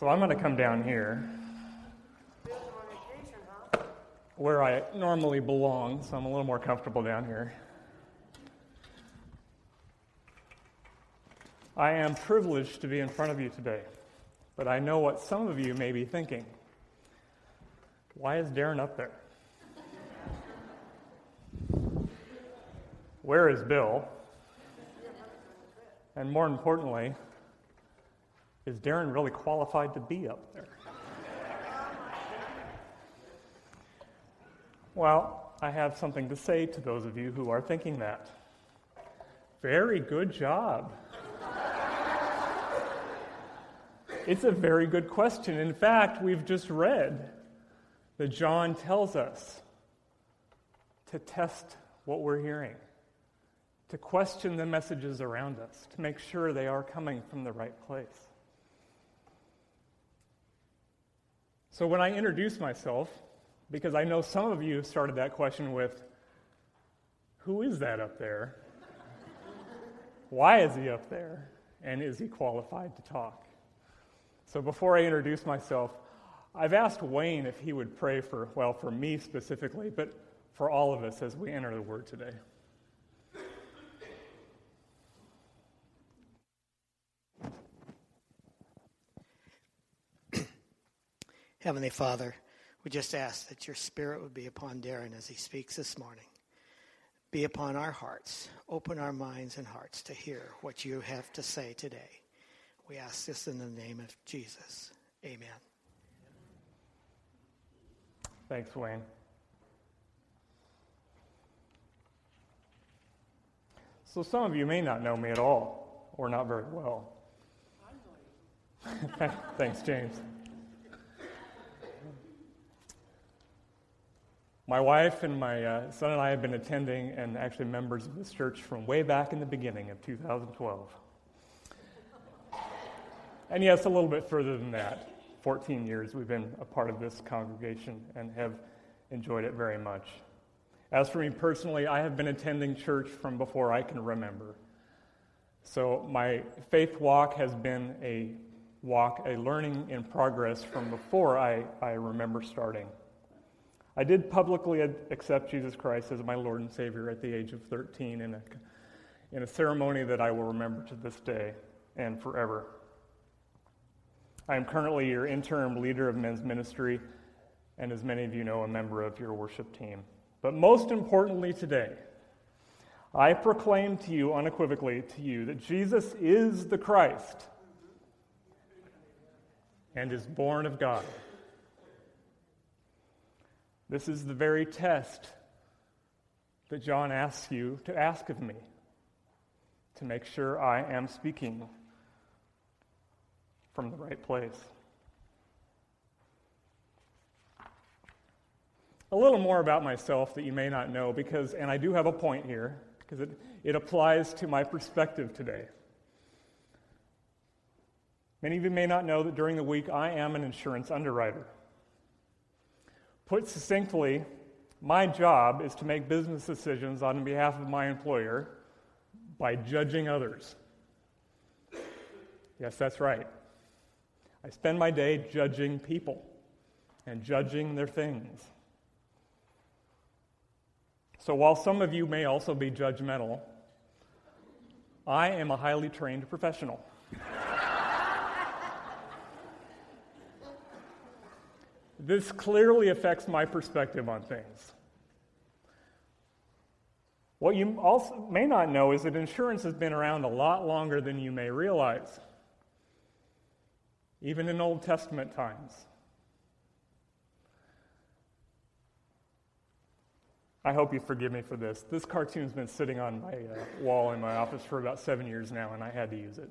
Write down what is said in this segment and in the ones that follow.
So I'm going to come down here where I normally belong, so I'm a little more comfortable down here. I am privileged to be in front of you today, but I know what some of you may be thinking. Why is Darren up there? Where is Bill? And more importantly, is Darren really qualified to be up there? Well, I have something to say to those of you who are thinking that. Very good job. it's a very good question. In fact, we've just read that John tells us to test what we're hearing, to question the messages around us, to make sure they are coming from the right place. So when I introduce myself, because I know some of you started that question with, Who is that up there? Why is he up there? And is he qualified to talk? So before I introduce myself, I've asked Wayne if he would pray for, well, for me specifically, but for all of us as we enter the Word today. Heavenly Father, we just ask that your Spirit would be upon Darren as he speaks this morning. Be upon our hearts. Open our minds and hearts to hear what you have to say today. We ask this in the name of Jesus. Amen. Thanks, Wayne. So, some of you may not know me at all, or not very well. Thanks, James. My wife and my uh, son and I have been attending and actually members of this church from way back in the beginning of 2012. And yes, a little bit further than that. 14 years we've been a part of this congregation and have enjoyed it very much. As for me personally, I have been attending church from before I can remember. So my faith walk has been a walk, a learning in progress from before I, I remember starting. I did publicly accept Jesus Christ as my Lord and Savior at the age of 13 in a, in a ceremony that I will remember to this day and forever. I am currently your interim leader of men's ministry, and as many of you know, a member of your worship team. But most importantly today, I proclaim to you unequivocally to you that Jesus is the Christ and is born of God. This is the very test that John asks you to ask of me to make sure I am speaking from the right place. A little more about myself that you may not know, because, and I do have a point here, because it, it applies to my perspective today. Many of you may not know that during the week I am an insurance underwriter. Put succinctly, my job is to make business decisions on behalf of my employer by judging others. Yes, that's right. I spend my day judging people and judging their things. So while some of you may also be judgmental, I am a highly trained professional. This clearly affects my perspective on things. What you also may not know is that insurance has been around a lot longer than you may realize even in Old Testament times. I hope you forgive me for this. This cartoon's been sitting on my uh, wall in my office for about seven years now, and I had to use it.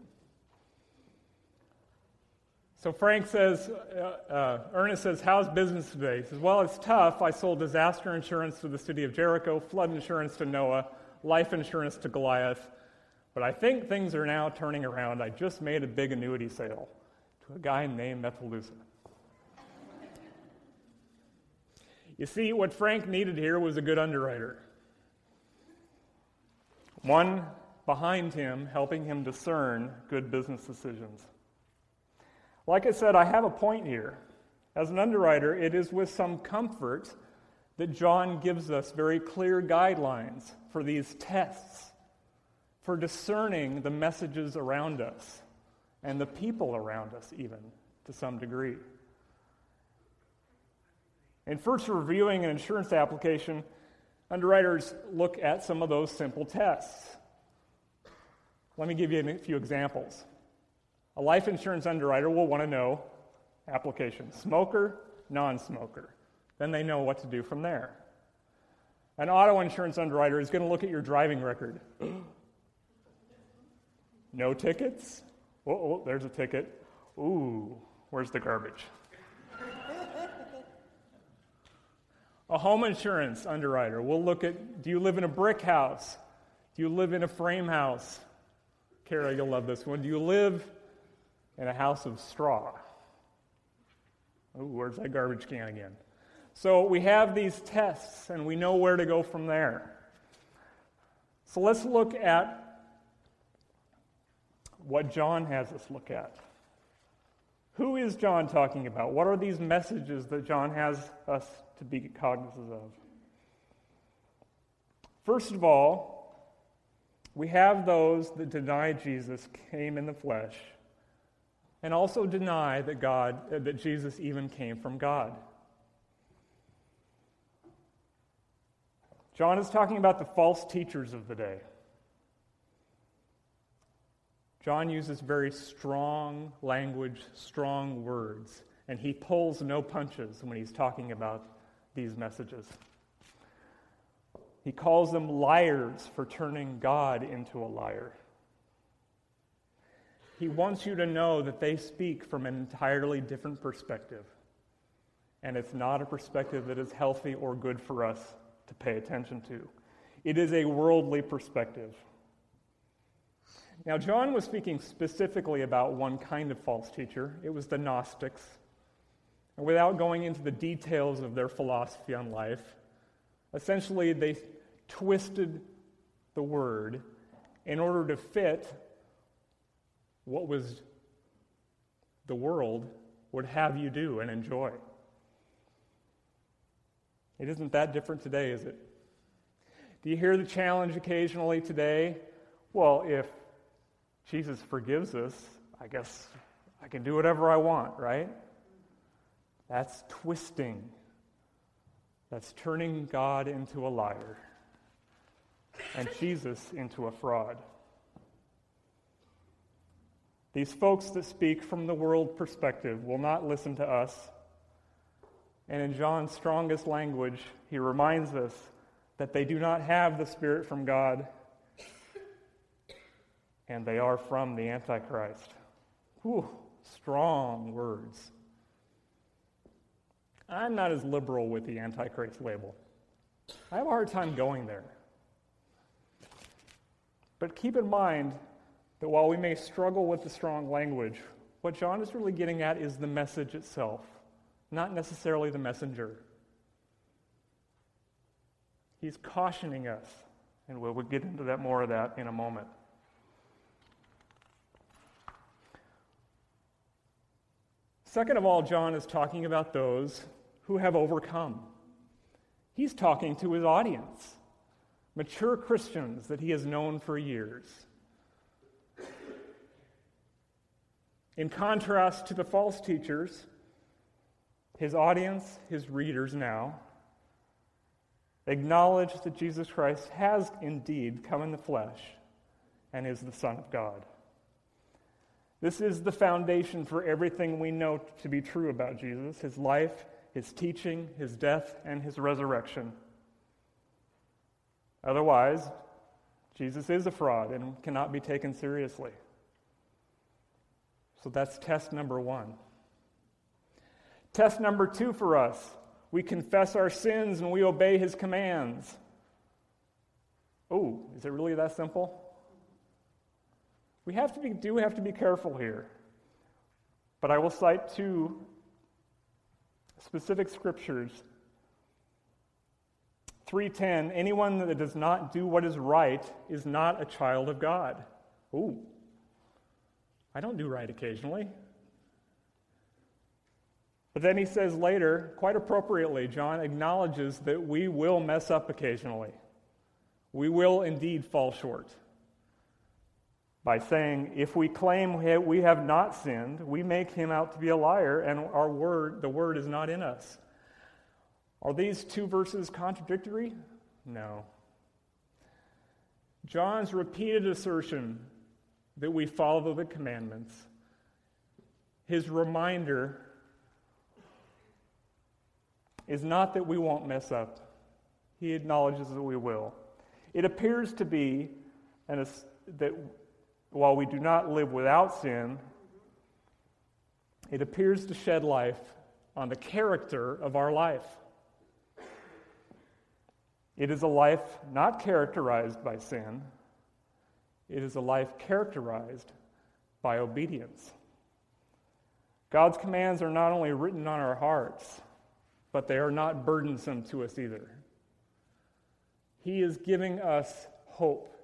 So Frank says, uh, uh, Ernest says, How's business today? He says, Well, it's tough. I sold disaster insurance to the city of Jericho, flood insurance to Noah, life insurance to Goliath. But I think things are now turning around. I just made a big annuity sale to a guy named Methuselah. You see, what Frank needed here was a good underwriter. One behind him, helping him discern good business decisions. Like I said, I have a point here. As an underwriter, it is with some comfort that John gives us very clear guidelines for these tests, for discerning the messages around us and the people around us, even to some degree. In first reviewing an insurance application, underwriters look at some of those simple tests. Let me give you a few examples. A life insurance underwriter will want to know application smoker, non smoker. Then they know what to do from there. An auto insurance underwriter is going to look at your driving record. no tickets? Oh, oh, there's a ticket. Ooh, where's the garbage? a home insurance underwriter will look at do you live in a brick house? Do you live in a frame house? Kara, you'll love this one. Do you live in a house of straw? Ooh, where's that garbage can again? So we have these tests and we know where to go from there. So let's look at what John has us look at. Who is John talking about? What are these messages that John has us to be cognizant of? First of all, we have those that deny Jesus came in the flesh and also deny that God uh, that Jesus even came from God. John is talking about the false teachers of the day. John uses very strong language, strong words, and he pulls no punches when he's talking about these messages. He calls them liars for turning God into a liar. He wants you to know that they speak from an entirely different perspective. And it's not a perspective that is healthy or good for us to pay attention to. It is a worldly perspective. Now, John was speaking specifically about one kind of false teacher. It was the Gnostics. And without going into the details of their philosophy on life, essentially they twisted the word in order to fit what was the world would have you do and enjoy. It isn't that different today, is it? Do you hear the challenge occasionally today? Well, if Jesus forgives us, I guess I can do whatever I want, right? That's twisting. That's turning God into a liar and Jesus into a fraud. These folks that speak from the world perspective will not listen to us and in John's strongest language, he reminds us that they do not have the Spirit from God and they are from the Antichrist. Whew, strong words. I'm not as liberal with the Antichrist label. I have a hard time going there. But keep in mind that while we may struggle with the strong language, what John is really getting at is the message itself not necessarily the messenger. He's cautioning us, and we'll, we'll get into that more of that in a moment. Second of all, John is talking about those who have overcome. He's talking to his audience, mature Christians that he has known for years. In contrast to the false teachers, his audience, his readers now, acknowledge that Jesus Christ has indeed come in the flesh and is the Son of God. This is the foundation for everything we know to be true about Jesus his life, his teaching, his death, and his resurrection. Otherwise, Jesus is a fraud and cannot be taken seriously. So that's test number one. Test number two for us we confess our sins and we obey his commands. Oh, is it really that simple? We have to be, do have to be careful here. But I will cite two specific scriptures. 310 Anyone that does not do what is right is not a child of God. Ooh. I don't do right occasionally. But then he says later, quite appropriately, John acknowledges that we will mess up occasionally. We will indeed fall short. By saying, if we claim we have not sinned, we make him out to be a liar, and our word, the word is not in us. Are these two verses contradictory? No. John's repeated assertion that we follow the commandments, his reminder is not that we won't mess up. He acknowledges that we will. It appears to be and that while we do not live without sin, it appears to shed life on the character of our life. It is a life not characterized by sin, it is a life characterized by obedience. God's commands are not only written on our hearts, but they are not burdensome to us either. He is giving us hope.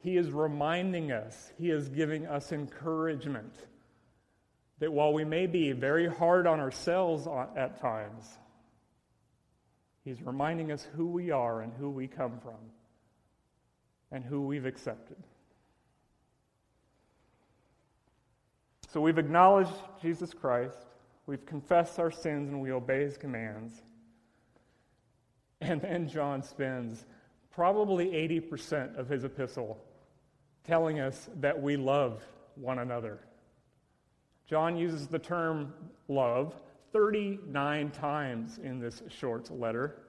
He is reminding us, He is giving us encouragement that while we may be very hard on ourselves at times, He's reminding us who we are and who we come from and who we've accepted. So we've acknowledged Jesus Christ, we've confessed our sins, and we obey his commands. And then John spends probably 80% of his epistle telling us that we love one another. John uses the term love 39 times in this short letter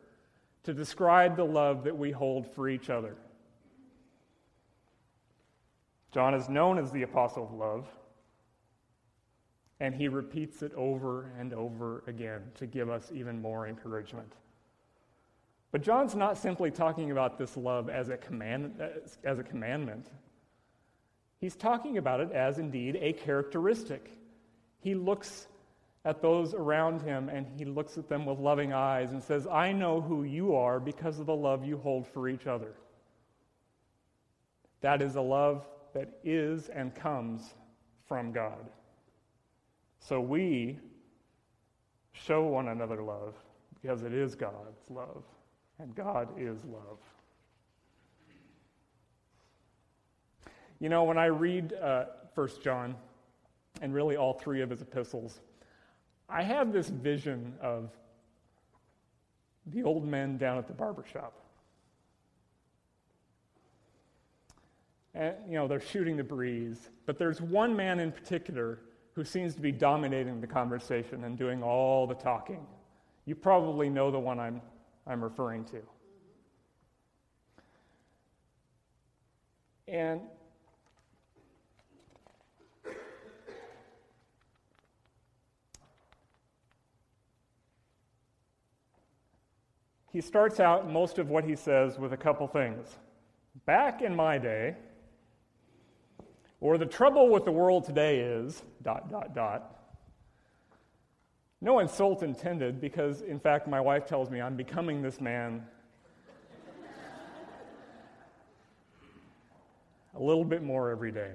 to describe the love that we hold for each other. John is known as the apostle of love, and he repeats it over and over again to give us even more encouragement. But John's not simply talking about this love as a, command, as a commandment. He's talking about it as indeed a characteristic. He looks at those around him and he looks at them with loving eyes and says, I know who you are because of the love you hold for each other. That is a love that is and comes from God. So we show one another love because it is God's love, and God is love. You know, when I read uh, 1 John, and really all three of his epistles, I have this vision of the old men down at the barber shop. And, you know, they're shooting the breeze. But there's one man in particular who seems to be dominating the conversation and doing all the talking. You probably know the one I'm, I'm referring to. And he starts out most of what he says with a couple things. Back in my day, or the trouble with the world today is, dot, dot, dot. No insult intended, because in fact, my wife tells me I'm becoming this man a little bit more every day.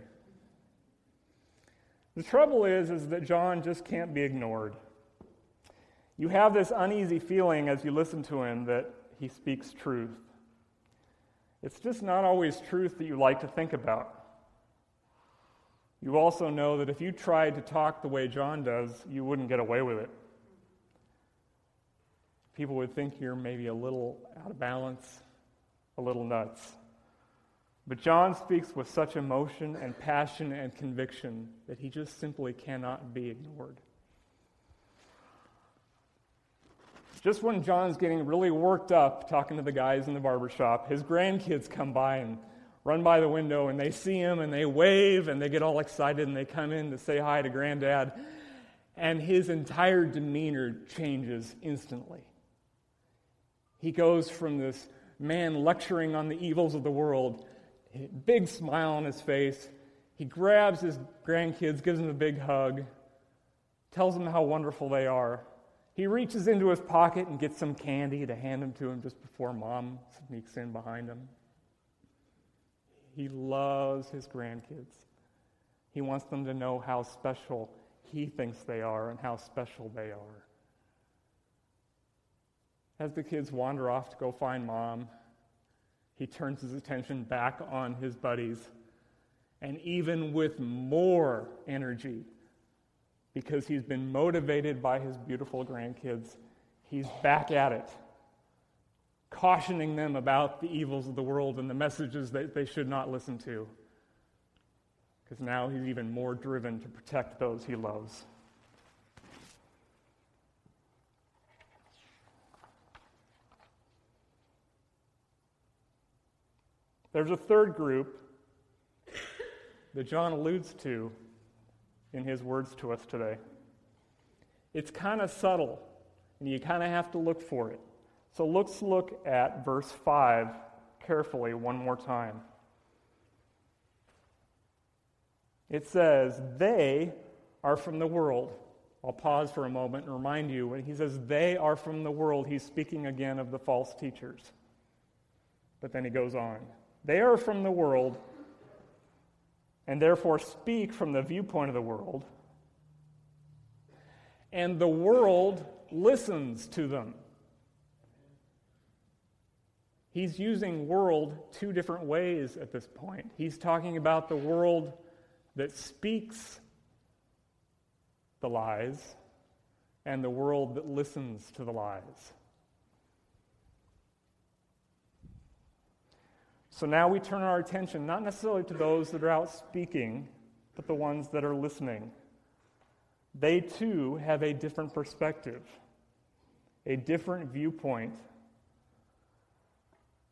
The trouble is, is that John just can't be ignored. You have this uneasy feeling as you listen to him that he speaks truth. It's just not always truth that you like to think about. You also know that if you tried to talk the way John does, you wouldn't get away with it. People would think you're maybe a little out of balance, a little nuts. But John speaks with such emotion and passion and conviction that he just simply cannot be ignored. Just when John's getting really worked up talking to the guys in the barber shop, his grandkids come by and run by the window and they see him and they wave and they get all excited and they come in to say hi to granddad. And his entire demeanor changes instantly. He goes from this man lecturing on the evils of the world, big smile on his face. He grabs his grandkids, gives them a big hug, tells them how wonderful they are. He reaches into his pocket and gets some candy to hand them to him just before mom sneaks in behind him. He loves his grandkids. He wants them to know how special he thinks they are and how special they are. As the kids wander off to go find mom, he turns his attention back on his buddies, and even with more energy, because he's been motivated by his beautiful grandkids, he's back at it, cautioning them about the evils of the world and the messages that they should not listen to. Because now he's even more driven to protect those he loves. There's a third group that John alludes to in his words to us today. It's kind of subtle, and you kind of have to look for it. So let's look at verse 5 carefully one more time. It says, They are from the world. I'll pause for a moment and remind you when he says they are from the world, he's speaking again of the false teachers. But then he goes on. They are from the world and therefore speak from the viewpoint of the world. And the world listens to them. He's using world two different ways at this point. He's talking about the world that speaks the lies and the world that listens to the lies. So now we turn our attention not necessarily to those that are out speaking, but the ones that are listening. They too have a different perspective, a different viewpoint.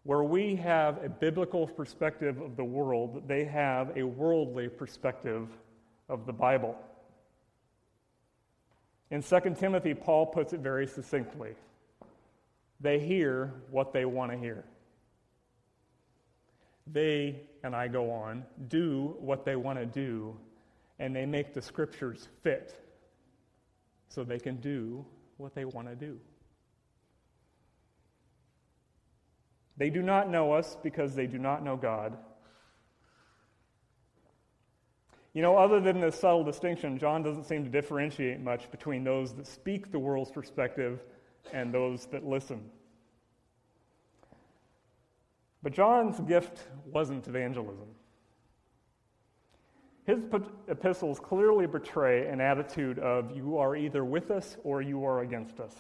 Where we have a biblical perspective of the world, they have a worldly perspective of the Bible. In 2 Timothy, Paul puts it very succinctly they hear what they want to hear. They, and I go on, do what they want to do, and they make the scriptures fit so they can do what they want to do. They do not know us because they do not know God. You know, other than this subtle distinction, John doesn't seem to differentiate much between those that speak the world's perspective and those that listen. But John's gift wasn't evangelism. His epistles clearly betray an attitude of you are either with us or you are against us.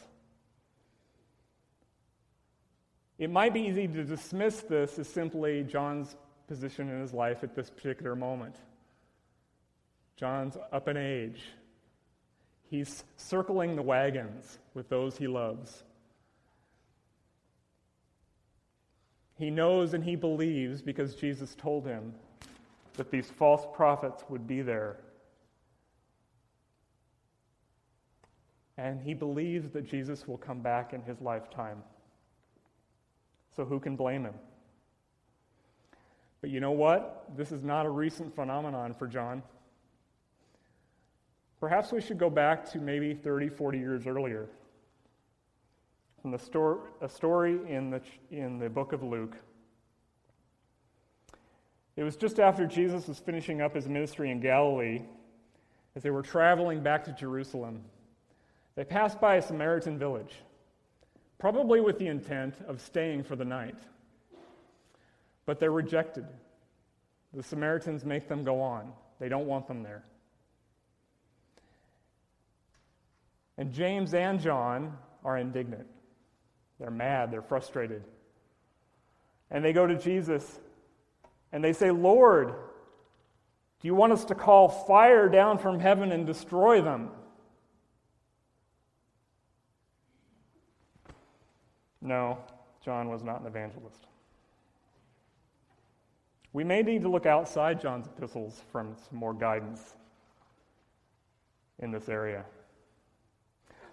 It might be easy to dismiss this as simply John's position in his life at this particular moment. John's up in age. He's circling the wagons with those he loves. He knows and he believes because Jesus told him that these false prophets would be there. And he believes that Jesus will come back in his lifetime. So who can blame him? But you know what? This is not a recent phenomenon for John. Perhaps we should go back to maybe 30, 40 years earlier from the story, a story in the, in the book of Luke. It was just after Jesus was finishing up his ministry in Galilee, as they were traveling back to Jerusalem. They passed by a Samaritan village, probably with the intent of staying for the night. But they're rejected. The Samaritans make them go on, they don't want them there. And James and John are indignant. They're mad, they're frustrated. And they go to Jesus and they say, Lord, do you want us to call fire down from heaven and destroy them? No, John was not an evangelist. We may need to look outside John's epistles for some more guidance in this area.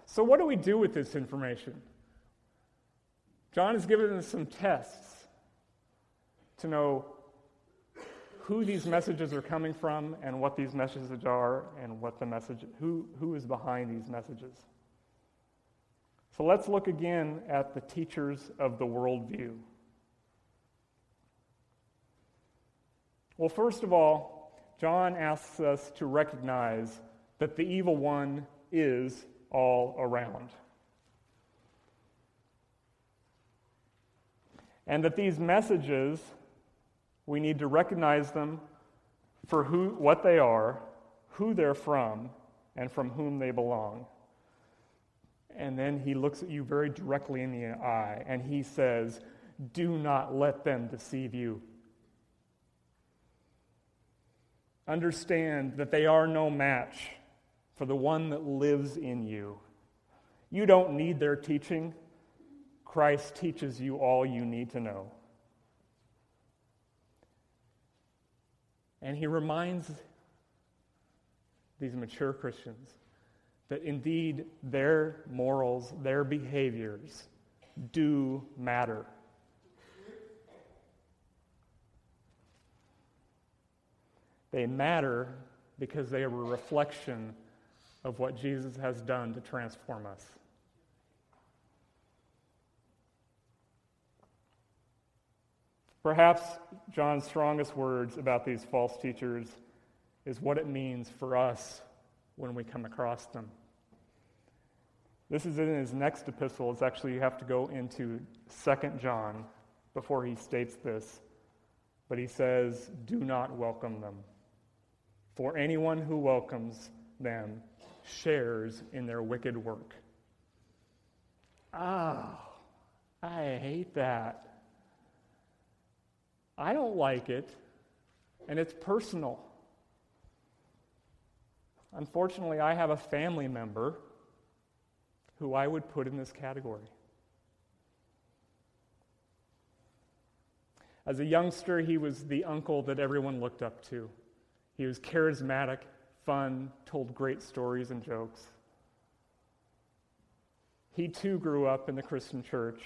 So, what do we do with this information? John has given us some tests to know who these messages are coming from and what these messages are and what the message who, who is behind these messages. So let's look again at the teachers of the worldview. Well, first of all, John asks us to recognize that the evil one is all around. And that these messages, we need to recognize them for who, what they are, who they're from, and from whom they belong. And then he looks at you very directly in the eye and he says, Do not let them deceive you. Understand that they are no match for the one that lives in you. You don't need their teaching. Christ teaches you all you need to know. And he reminds these mature Christians that indeed their morals, their behaviors do matter. They matter because they are a reflection of what Jesus has done to transform us. Perhaps John's strongest words about these false teachers is what it means for us when we come across them. This is in his next epistle. It's actually, you have to go into 2 John before he states this. But he says, Do not welcome them. For anyone who welcomes them shares in their wicked work. Oh, I hate that. I don't like it, and it's personal. Unfortunately, I have a family member who I would put in this category. As a youngster, he was the uncle that everyone looked up to. He was charismatic, fun, told great stories and jokes. He too grew up in the Christian church,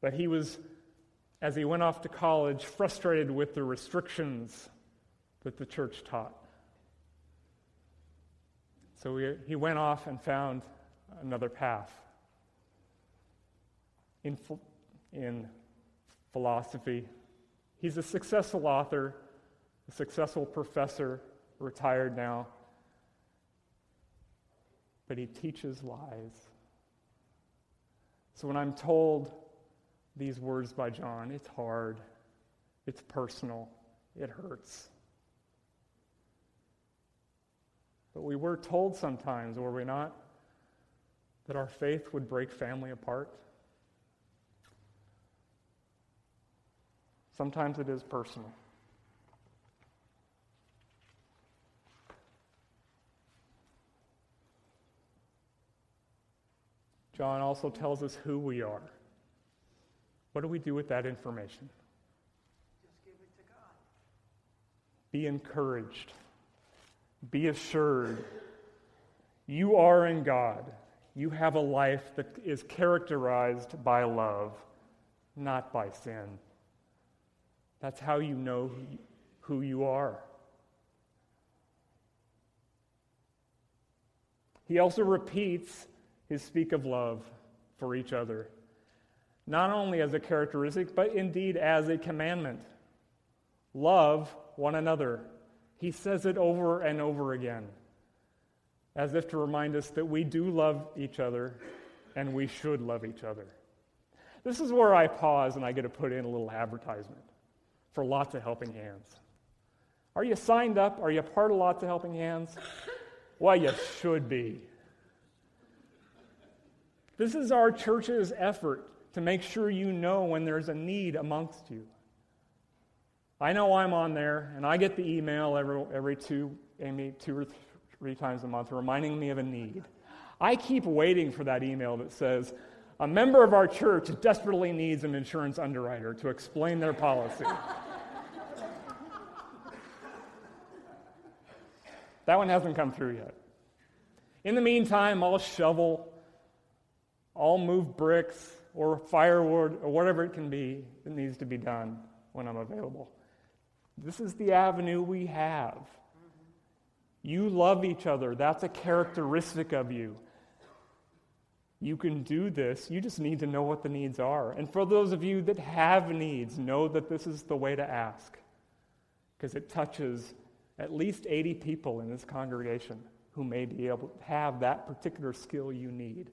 but he was, as he went off to college, frustrated with the restrictions that the church taught. So he, he went off and found another path. In, in philosophy, he's a successful author a successful professor, retired now, but he teaches lies. So when I'm told these words by John, it's hard, it's personal, it hurts. But we were told sometimes, were we not, that our faith would break family apart? Sometimes it is personal. John also tells us who we are. What do we do with that information? Just give it to God. Be encouraged. Be assured. You are in God. You have a life that is characterized by love, not by sin. That's how you know who you are. He also repeats his speak of love for each other, not only as a characteristic, but indeed as a commandment. Love one another. He says it over and over again, as if to remind us that we do love each other and we should love each other. This is where I pause and I get to put in a little advertisement for lots of helping hands. Are you signed up? Are you part of lots of helping hands? Well, you should be. This is our church's effort to make sure you know when there's a need amongst you. I know I'm on there, and I get the email every, every two, maybe two or three times a month reminding me of a need. I keep waiting for that email that says, a member of our church desperately needs an insurance underwriter to explain their policy. that one hasn't come through yet. In the meantime, I'll shovel I'll move bricks or firewood or whatever it can be that needs to be done when I'm available. This is the avenue we have. You love each other. That's a characteristic of you. You can do this. You just need to know what the needs are. And for those of you that have needs, know that this is the way to ask because it touches at least 80 people in this congregation who may be able to have that particular skill you need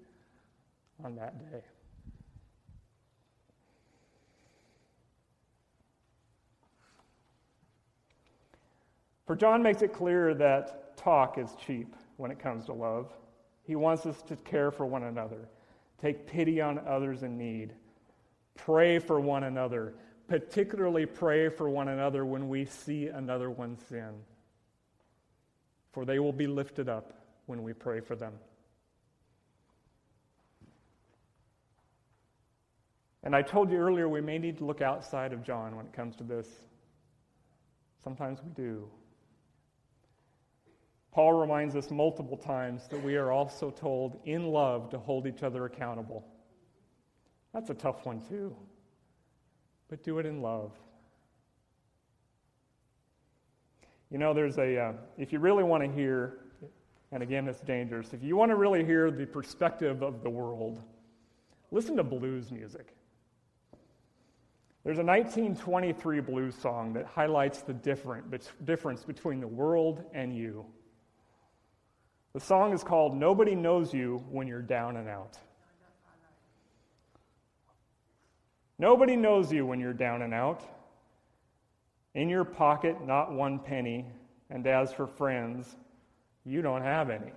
on that day. For John makes it clear that talk is cheap when it comes to love. He wants us to care for one another, take pity on others in need, pray for one another, particularly pray for one another when we see another one sin. For they will be lifted up when we pray for them. And I told you earlier we may need to look outside of John when it comes to this. Sometimes we do. Paul reminds us multiple times that we are also told in love to hold each other accountable. That's a tough one, too. But do it in love. You know, there's a, uh, if you really want to hear, and again, it's dangerous, if you want to really hear the perspective of the world, listen to blues music. There's a 1923 blues song that highlights the difference between the world and you. The song is called Nobody Knows You When You're Down and Out. Nobody knows you when you're down and out. In your pocket, not one penny, and as for friends, you don't have any.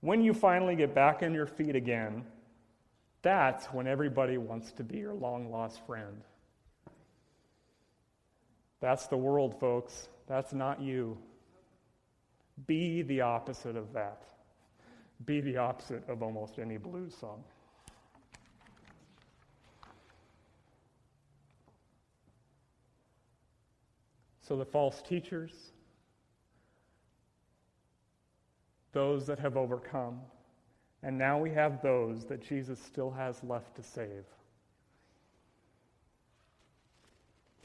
When you finally get back on your feet again, that's when everybody wants to be your long lost friend. That's the world, folks. That's not you. Be the opposite of that. Be the opposite of almost any blues song. So the false teachers, those that have overcome, and now we have those that Jesus still has left to save.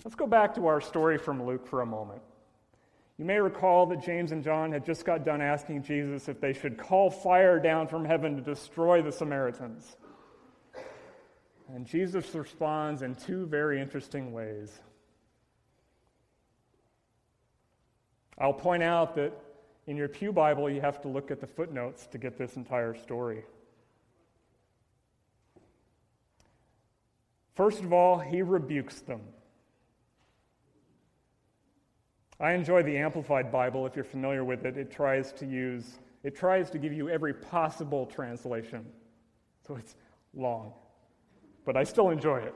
Let's go back to our story from Luke for a moment. You may recall that James and John had just got done asking Jesus if they should call fire down from heaven to destroy the Samaritans. And Jesus responds in two very interesting ways. I'll point out that in your Pew Bible, you have to look at the footnotes to get this entire story. First of all, he rebukes them. I enjoy the Amplified Bible. If you're familiar with it, it tries to use, it tries to give you every possible translation. So it's long, but I still enjoy it.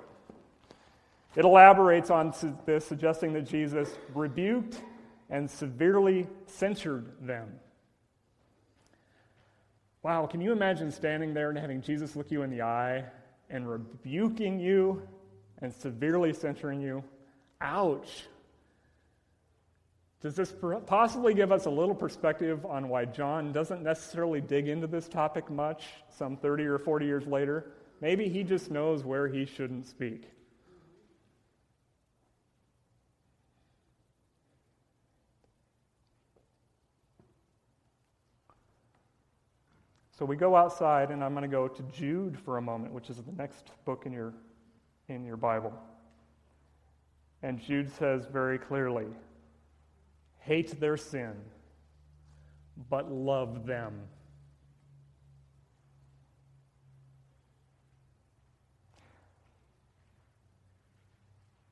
It elaborates on this, suggesting that Jesus rebuked and severely censured them. Wow, can you imagine standing there and having Jesus look you in the eye and rebuking you and severely censuring you? Ouch. Does this possibly give us a little perspective on why John doesn't necessarily dig into this topic much some 30 or 40 years later? Maybe he just knows where he shouldn't speak. So we go outside, and I'm going to go to Jude for a moment, which is the next book in your, in your Bible. And Jude says very clearly hate their sin, but love them.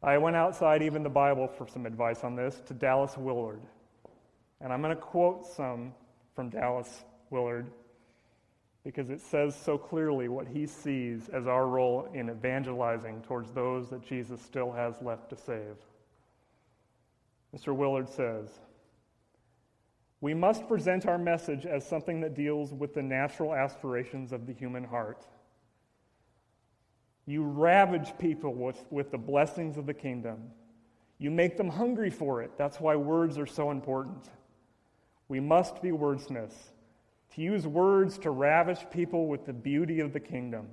I went outside even the Bible for some advice on this to Dallas Willard. And I'm going to quote some from Dallas Willard because it says so clearly what he sees as our role in evangelizing towards those that Jesus still has left to save. Mr. Willard says, we must present our message as something that deals with the natural aspirations of the human heart. You ravage people with, with the blessings of the kingdom. You make them hungry for it. That's why words are so important. We must be wordsmiths, to use words to ravish people with the beauty of the kingdom.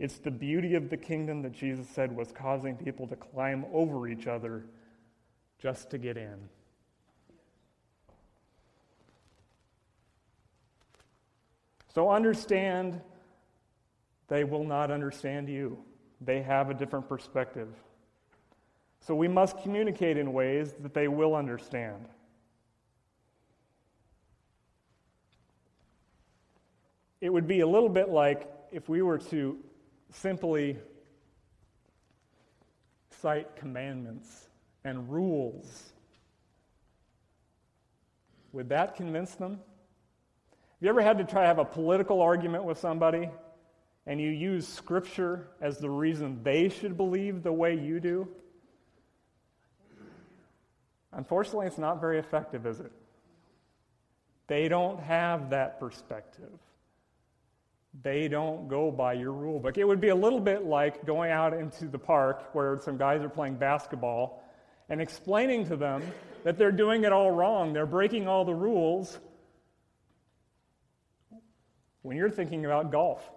It's the beauty of the kingdom that Jesus said was causing people to climb over each other just to get in. So understand they will not understand you. They have a different perspective. So we must communicate in ways that they will understand. It would be a little bit like if we were to simply cite commandments and rules. Would that convince them? Have you ever had to try to have a political argument with somebody and you use Scripture as the reason they should believe the way you do? Unfortunately, it's not very effective, is it? They don't have that perspective. They don't go by your rule book. It would be a little bit like going out into the park where some guys are playing basketball and explaining to them that they're doing it all wrong. They're breaking all the rules when you're thinking about golf.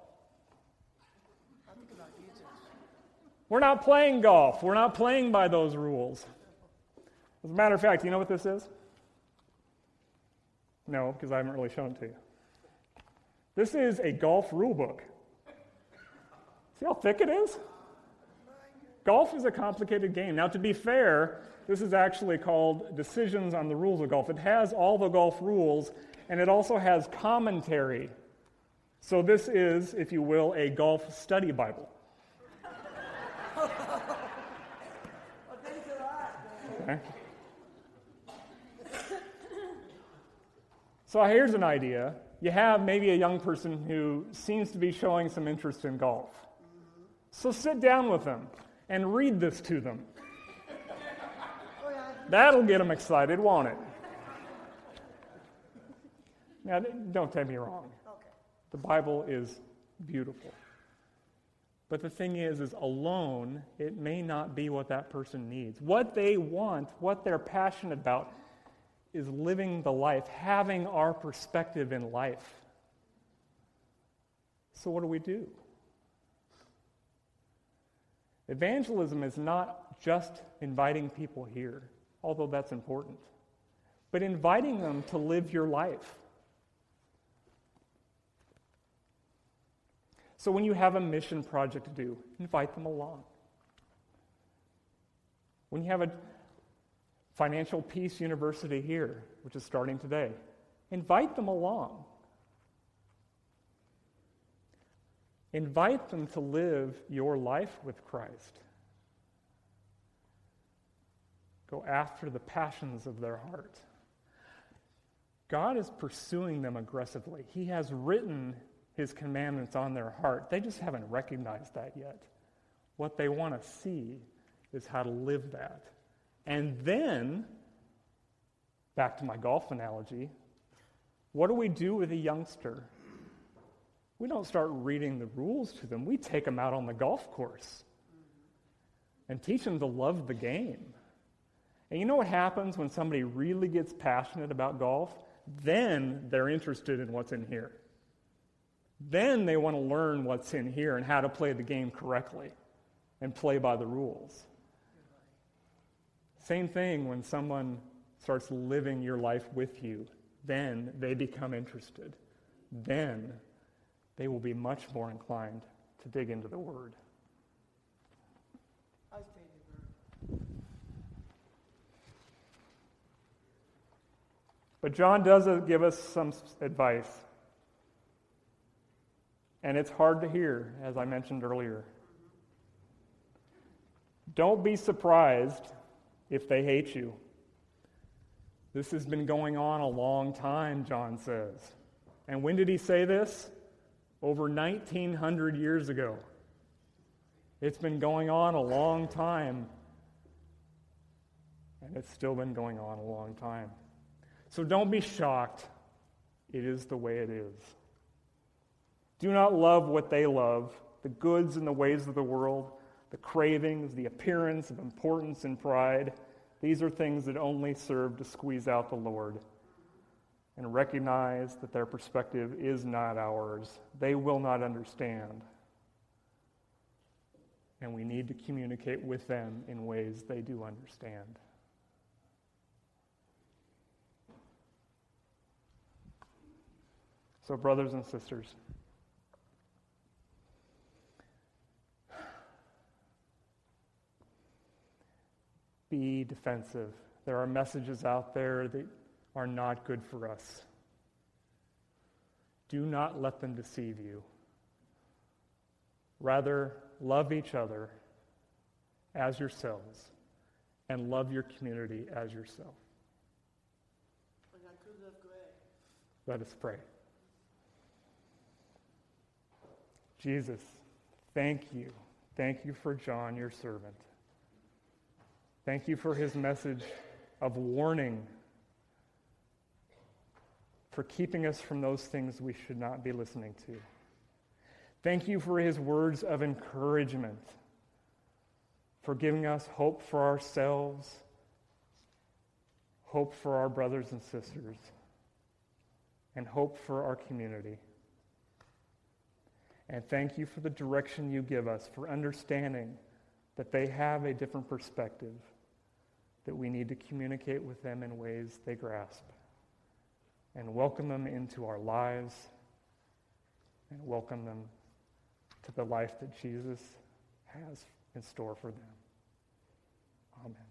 We're not playing golf. We're not playing by those rules. As a matter of fact, you know what this is? No, because I haven't really shown it to you. This is a golf rule book. See how thick it is? Golf is a complicated game. Now, to be fair, this is actually called Decisions on the Rules of Golf. It has all the golf rules, and it also has commentary. So, this is, if you will, a golf study Bible. So here's an idea. You have maybe a young person who seems to be showing some interest in golf. So sit down with them and read this to them. That'll get them excited, won't it? Now, don't take me wrong. The Bible is beautiful. But the thing is, is alone, it may not be what that person needs. What they want, what they're passionate about, is living the life, having our perspective in life. So, what do we do? Evangelism is not just inviting people here, although that's important, but inviting them to live your life. So, when you have a mission project to do, invite them along. When you have a Financial Peace University here, which is starting today. Invite them along. Invite them to live your life with Christ. Go after the passions of their heart. God is pursuing them aggressively. He has written his commandments on their heart. They just haven't recognized that yet. What they want to see is how to live that. And then, back to my golf analogy, what do we do with a youngster? We don't start reading the rules to them. We take them out on the golf course and teach them to love the game. And you know what happens when somebody really gets passionate about golf? Then they're interested in what's in here. Then they want to learn what's in here and how to play the game correctly and play by the rules. Same thing when someone starts living your life with you, then they become interested. Then they will be much more inclined to dig into the Word. But John does give us some advice. And it's hard to hear, as I mentioned earlier. Don't be surprised if they hate you. This has been going on a long time, John says. And when did he say this? Over 1900 years ago. It's been going on a long time. And it's still been going on a long time. So don't be shocked. It is the way it is. Do not love what they love, the goods and the ways of the world the cravings, the appearance of importance and pride. These are things that only serve to squeeze out the Lord and recognize that their perspective is not ours. They will not understand. And we need to communicate with them in ways they do understand. So, brothers and sisters, be defensive. There are messages out there that are not good for us. Do not let them deceive you. Rather, love each other as yourselves and love your community as yourself. Let us pray. Jesus, thank you. Thank you for John, your servant. Thank you for his message of warning, for keeping us from those things we should not be listening to. Thank you for his words of encouragement, for giving us hope for ourselves, hope for our brothers and sisters, and hope for our community. And thank you for the direction you give us, for understanding that they have a different perspective, that we need to communicate with them in ways they grasp, and welcome them into our lives, and welcome them to the life that Jesus has in store for them. Amen.